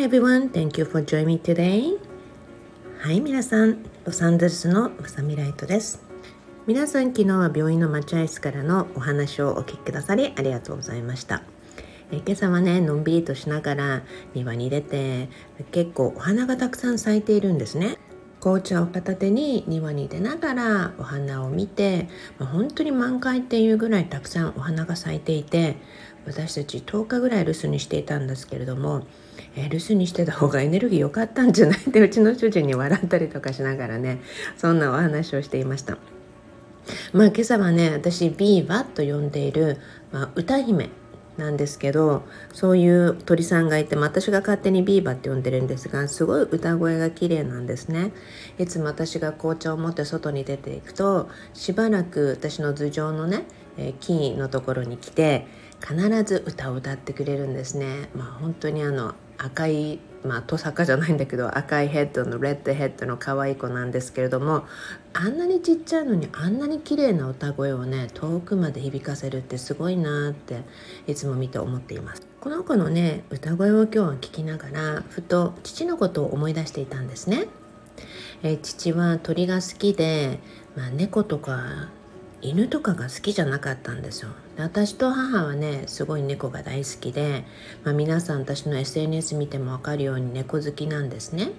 everyone, thank you for joining me today. はい、皆さん、ロサンゼルスのまさみライトです。皆さん、昨日は病院の待合室からのお話をお聞きくださりありがとうございました。え今朝はね、のんびりとしながら庭に出て、結構お花がたくさん咲いているんですね。紅茶を片手に庭に出ながらお花を見て、まあ、本当に満開っていうぐらいたくさんお花が咲いていて私たち10日ぐらい留守にしていたんですけれども、えー、留守にしてた方がエネルギー良かったんじゃない？ってうちの主人に笑ったりとかしながらね。そんなお話をしていました。まあ今朝はね私ディーバと呼んでいる、まあ、歌姫なんですけどそういう鳥さんがいて私が勝手にディーバって呼んでるんですがすごい歌声が綺麗なんですね。いつも私が紅茶を持って外に出ていくとしばらく私の頭上のね、え木のところに来て必ず歌を歌ってくれるんですね。まあ本当にあの赤いまあトサカじゃないんだけど赤いヘッドのレッドヘッドの可愛い子なんですけれどもあんなにちっちゃいのにあんなに綺麗な歌声をね遠くまで響かせるってすごいなっていつも見て思っています。この子のね歌声を今日は聞きながらふと父のことを思い出していたんですね。え父は鳥が好きで、まあ、猫とか犬とかが好きじゃなかったんですよ。で私と母はねすごい猫が大好きで、まあ、皆さん私の SNS 見ても分かるように猫好きなんですね。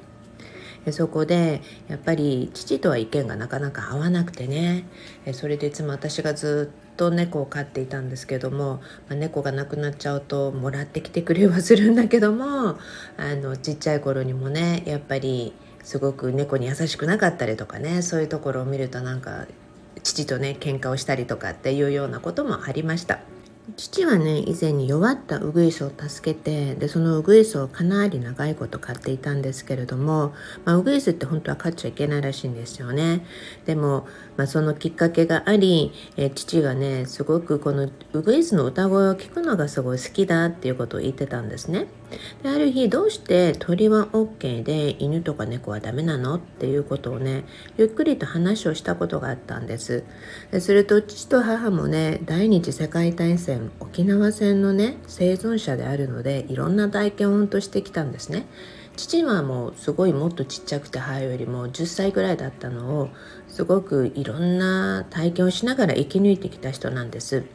そこでやっぱり父とは意見がなかなか合わなくてね。それでいつも私がずっと猫を飼っていたんですけども、まあ、猫が亡くなっちゃうともらってきてくれはするんだけども あのちっちゃい頃にもねやっぱりすごく猫に優しくなかったりとかねそういうところを見るとなんか父とね喧嘩をしたりとかっていうようなこともありました。父はね以前に弱ったウグイスを助けてでそのウグイスをかなり長いこと飼っていたんですけれども、まあ、ウグイスって本当は飼っちゃいけないらしいんですよねでも、まあ、そのきっかけがあり、え父がねすごくこのウグイスの歌声を聞くのがすごい好きだっていうことを言ってたんですねである日どうして鳥は OK で犬とか猫はダメなの？っていうことをねゆっくりと話をしたことがあったんです。ですると父と母もね第二次世界大戦沖縄戦のね生存者であるのでいろんな体験をとしてきたんですね。父はもうすごいもっとちっちゃくて母よりも10歳ぐらいだったのをすごくいろんな体験をしながら生き抜いてきた人なんです。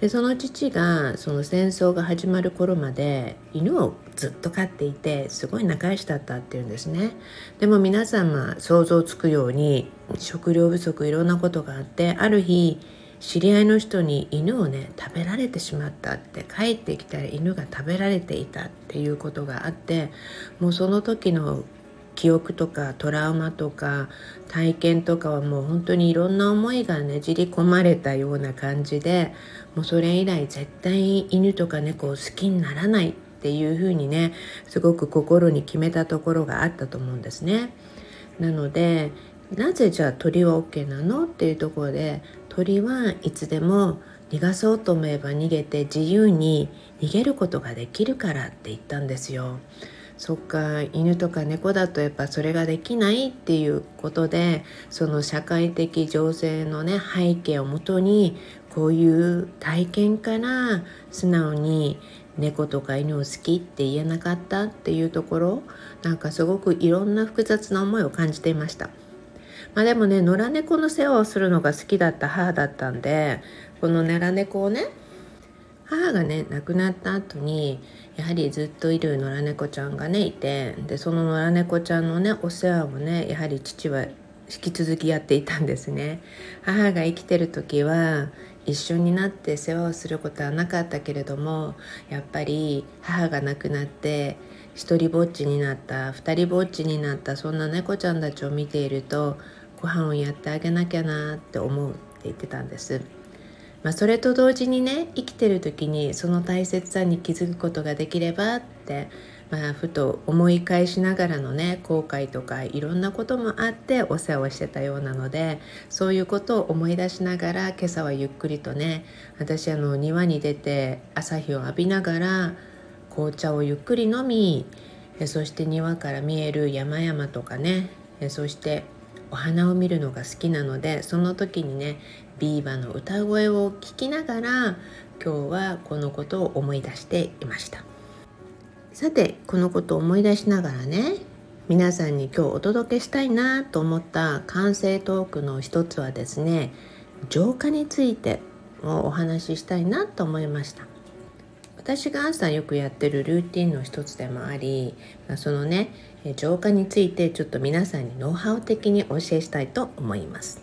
でその父がその戦争が始まる頃まで犬をずっと飼っていてすごい仲良しだったっていうんですね。でも皆さんが想像つくように食料不足いろんなことがあってある日知り合いの人に犬をね食べられてしまったって帰ってきたら犬が食べられていたっていうことがあってもうその時の記憶とかトラウマとか体験とかはもう本当にいろんな思いがねじり込まれたような感じでもうそれ以来絶対犬とか猫を好きにならないっていうふうにねすごく心に決めたところがあったと思うんですね。なのでなぜじゃあ鳥は OK なのっていうところで鳥はいつでも逃がそうと思えば逃げて自由に逃げることができるからって言ったんですよ。そっか犬とか猫だとやっぱそれができないっていうことでその社会的情勢のね背景をもとにこういう体験から素直に猫とか犬を好きって言えなかったっていうところなんかすごくいろんな複雑な思いを感じていました。まあでもね野良猫の世話をするのが好きだった母だったんでこの野良猫をね母がね亡くなった後にやはりずっといる野良猫ちゃんがねいてでその野良猫ちゃんのねお世話をねやはり父は引き続きやっていたんですね母が生きてる時は一緒になって世話をすることはなかったけれどもやっぱり母が亡くなって一人ぼっちになった二人ぼっちになったそんな猫ちゃんたちを見ているとご飯をやってあげなきゃなって思うって言ってたんです。まあ、それと同時にね生きてる時にその大切さに気づくことができればって、まあ、ふと思い返しながらのね後悔とかいろんなこともあってお世話をしてたようなのでそういうことを思い出しながら今朝はゆっくりとね私あの庭に出て朝日を浴びながら紅茶をゆっくり飲みそして庭から見える山々とかねそしてお花を見るのが好きなのでその時にねビーバの歌声を聞きながら今日はこのことを思い出していました。さてこのことを思い出しながらね皆さんに今日お届けしたいなと思った完成トークの一つはですね浄化についてをお話ししたいなと思いました。私が朝よくやってるルーティンの一つでもあり、まあ、そのね浄化についてちょっと皆さんにノウハウ的にお教えしたいと思います。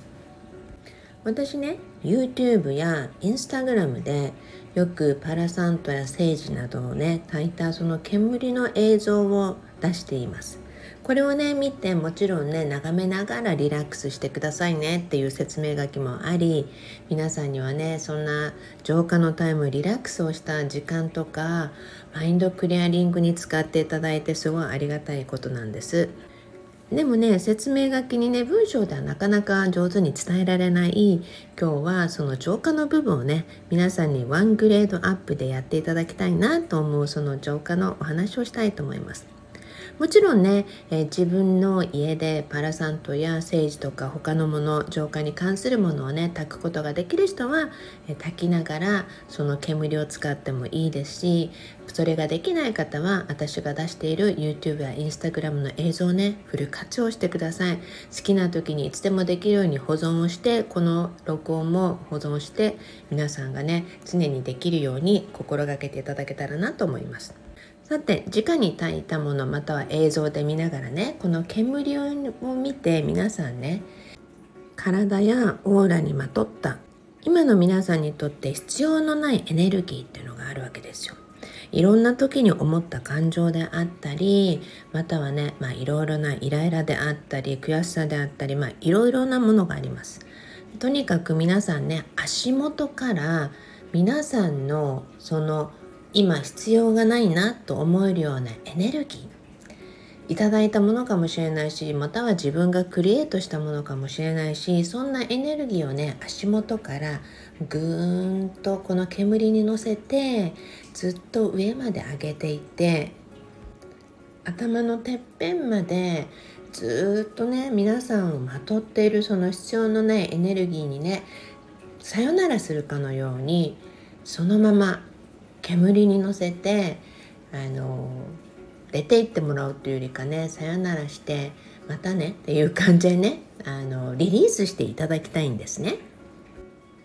私ね YouTube や Instagram でよくパラサントやセージなどをね炊いたその煙の映像を出しています。これをね見てもちろんね眺めながらリラックスしてくださいねっていう説明書きもあり皆さんにはねそんな浄化のタイムリラックスをした時間とかマインドクリアリングに使っていただいてすごいありがたいことなんです。でもね説明書きにね文章ではなかなか上手に伝えられない今日はその浄化の部分をね皆さんにワングレードアップでやっていただきたいなと思うその浄化のお話をしたいと思います。もちろんね、えー、自分の家でパラサントやセージとか他のもの浄化に関するものをね炊くことができる人は、えー、炊きながらその煙を使ってもいいですしそれができない方は私が出している YouTube や Instagram の映像をねフル活用してください。好きな時にいつでもできるように保存をしてこの録音も保存して皆さんがね常にできるように心がけていただけたらなと思います。さて直に炊いたものまたは映像で見ながらねこの煙を見て皆さんね体やオーラにまとった今の皆さんにとって必要のないエネルギーっていうのがあるわけですよ。いろんな時に思った感情であったりまたはね、まあ、いろいろなイライラであったり悔しさであったり、まあ、いろいろなものがあります。とにかく皆さんね足元から皆さんのその今必要がないなと思えるようなエネルギー。いただいたものかもしれないしまたは自分がクリエイトしたものかもしれないしそんなエネルギーをね足元からぐーんとこの煙に乗せてずっと上まで上げていって頭のてっぺんまでずっとね皆さんをまとっているその必要のないエネルギーにねさよならするかのようにそのまま煙に乗せてあの出て行ってもらうというよりかねさよならしてまたねっていう感じでねあのリリースしていただきたいんですね。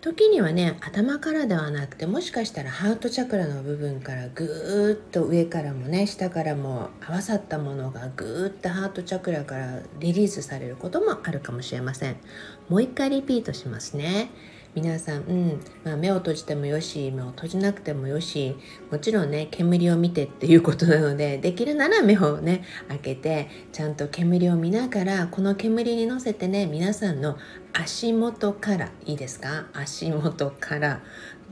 時にはね頭からではなくてもしかしたらハートチャクラの部分からぐーっと上からもね下からも合わさったものがぐーっとハートチャクラからリリースされることもあるかもしれませんもう一回リピートしますね皆さん、うんまあ、目を閉じてもよし目を閉じなくてもよしもちろんね煙を見てっていうことなので できるなら目をね開けてちゃんと煙を見ながらこの煙に乗せてね皆さんの足元からいいですか？足元から。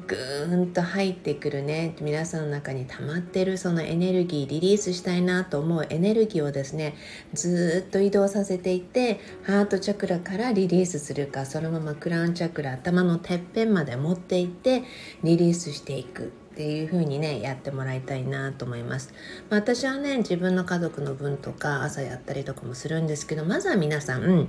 ぐーんと入ってくるね。皆さんの中に溜まってるそのエネルギーリリースしたいなと思う。エネルギーをですねずっと移動させていってハートチャクラからリリースするかそのままクラウンチャクラ頭のてっぺんまで持っていってリリースしていく。っていう風にねやってもらいたいなと思います、まあ、私はね自分の家族の分とか朝やったりとかもするんですけどまずは皆さん、うん、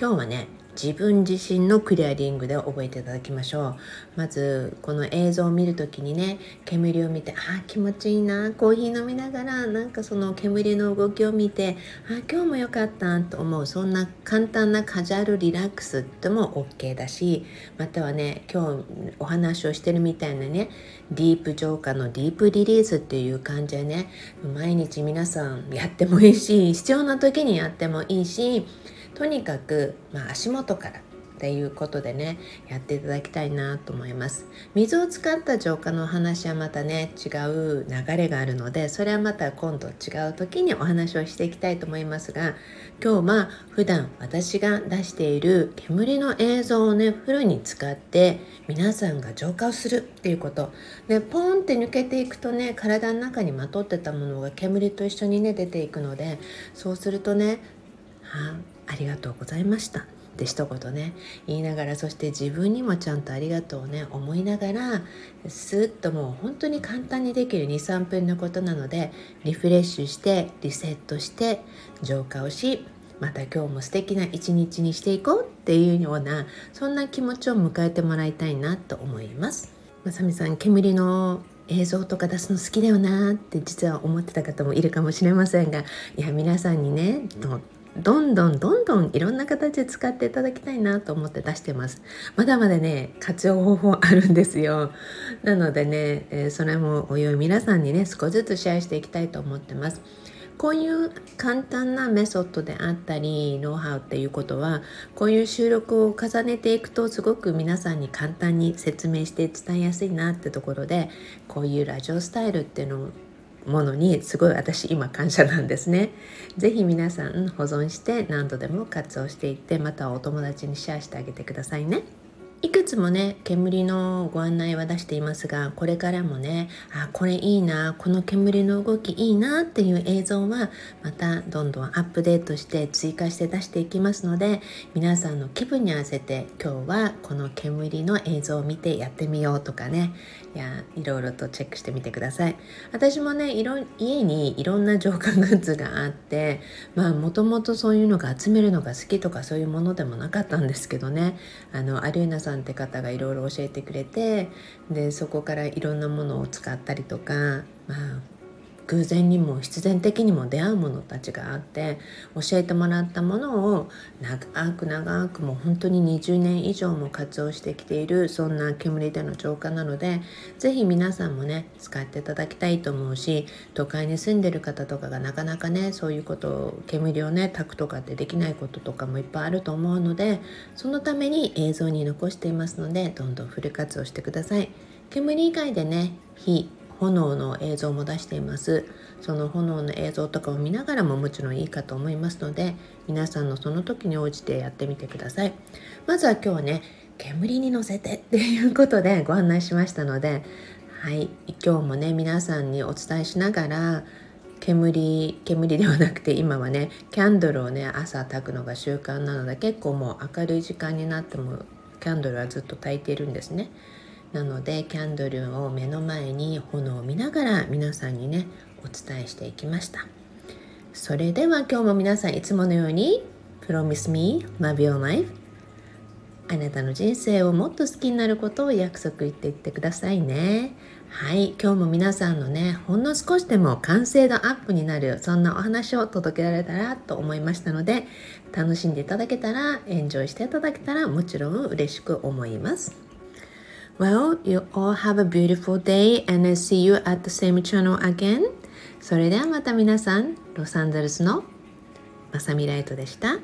今日はね自分自身のクリアリングで覚えていただきましょう。まずこの映像を見る時にね煙を見てあ気持ちいいなコーヒー飲みながらなんかその煙の動きを見てあ今日も良かったと思うそんな簡単なカジュアルリラックスでも OK だしまたはね今日お話をしてるみたいなねディープ浄化のディープリリースっていう感じでね毎日皆さんやってもいいし必要な時にやってもいいしとにかく、まあ、足元からっていうことでねやっていただきたいなと思います。水を使った浄化のお話はまたね違う流れがあるのでそれはまた今度違う時にお話をしていきたいと思いますが今日は普段私が出している煙の映像をねフルに使って皆さんが浄化をするっていうこと。でポーンって抜けていくとね体の中にまとってたものが煙と一緒にね出ていくのでそうするとねはありがとうございましたって一言ね言いながらそして自分にもちゃんとありがとうをね思いながらスッともう本当に簡単にできる23分のことなのでリフレッシュしてリセットして浄化をしまた今日も素敵な一日にしていこうっていうようなそんな気持ちを迎えてもらいたいなと思います。まさみさん煙の映像とか出すの好きだよなって実は思ってた方もいるかもしれませんがいや皆さんにねどんどんどんどんいろんな形で使っていただきたいなと思って出してます。まだまだね活用方法あるんですよ。なのでね、えー、それもおいおい皆さんにね少しずつシェアしていきたいと思ってます。こういう簡単なメソッドであったりノウハウっていうことはこういう収録を重ねていくとすごく皆さんに簡単に説明して伝えやすいなってところでこういうラジオスタイルっていうのものにすごい私今感謝なんですね。ぜひ皆さん保存して何度でも活用していってまたお友達にシェアしてあげてくださいね。いくつもね煙のご案内は出していますがこれからもねあこれいいなこの煙の動きいいなっていう映像はまたどんどんアップデートして追加して出していきますので皆さんの気分に合わせて今日はこの煙の映像を見てやってみようとかねいやいろいろとチェックしてみてください。私もねいろ家にいろんな浄化グッズがあってまあもともとそういうのが集めるのが好きとかそういうものでもなかったんですけどね。あのアリューナさんって方がいろいろ教えてくれてでそこからいろんなものを使ったりとかまあ偶然にも必然的にも出会うものたちがあって教えてもらったものを長く長くもう本当に20年以上も活用してきているそんな煙での浄化なので是非皆さんもね使っていただきたいと思うし都会に住んでる方とかがなかなかねそういうことを煙をね炊くとかってできないこととかもいっぱいあると思うのでそのために映像に残していますのでどんどんフル活用してください。煙以外でね火炎の映像も出しています。その炎の映像とかを見ながらももちろんいいかと思いますので皆さんのその時に応じてやってみてください。まずは今日はね煙に乗せてっていうことでご案内しましたのではい今日もね皆さんにお伝えしながら煙煙ではなくて今はねキャンドルをね朝焚くのが習慣なので結構もう明るい時間になってもキャンドルはずっと焚いているんですね。なのでキャンドルを目の前に炎を見ながら皆さんにねお伝えしていきました。それでは今日も皆さんいつものように Promise me love your life あなたの人生をもっと好きになることを約束言って言ってくださいね。はい。今日も皆さんのねほんの少しでも完成度アップになるそんなお話を届けられたらと思いましたので楽しんでいただけたらエンジョイしていただけたらもちろん嬉しく思います。Well, you all have a beautiful day and I see you at the same channel again. それではまた皆さん、ロサンゼルスのまさみライトでした。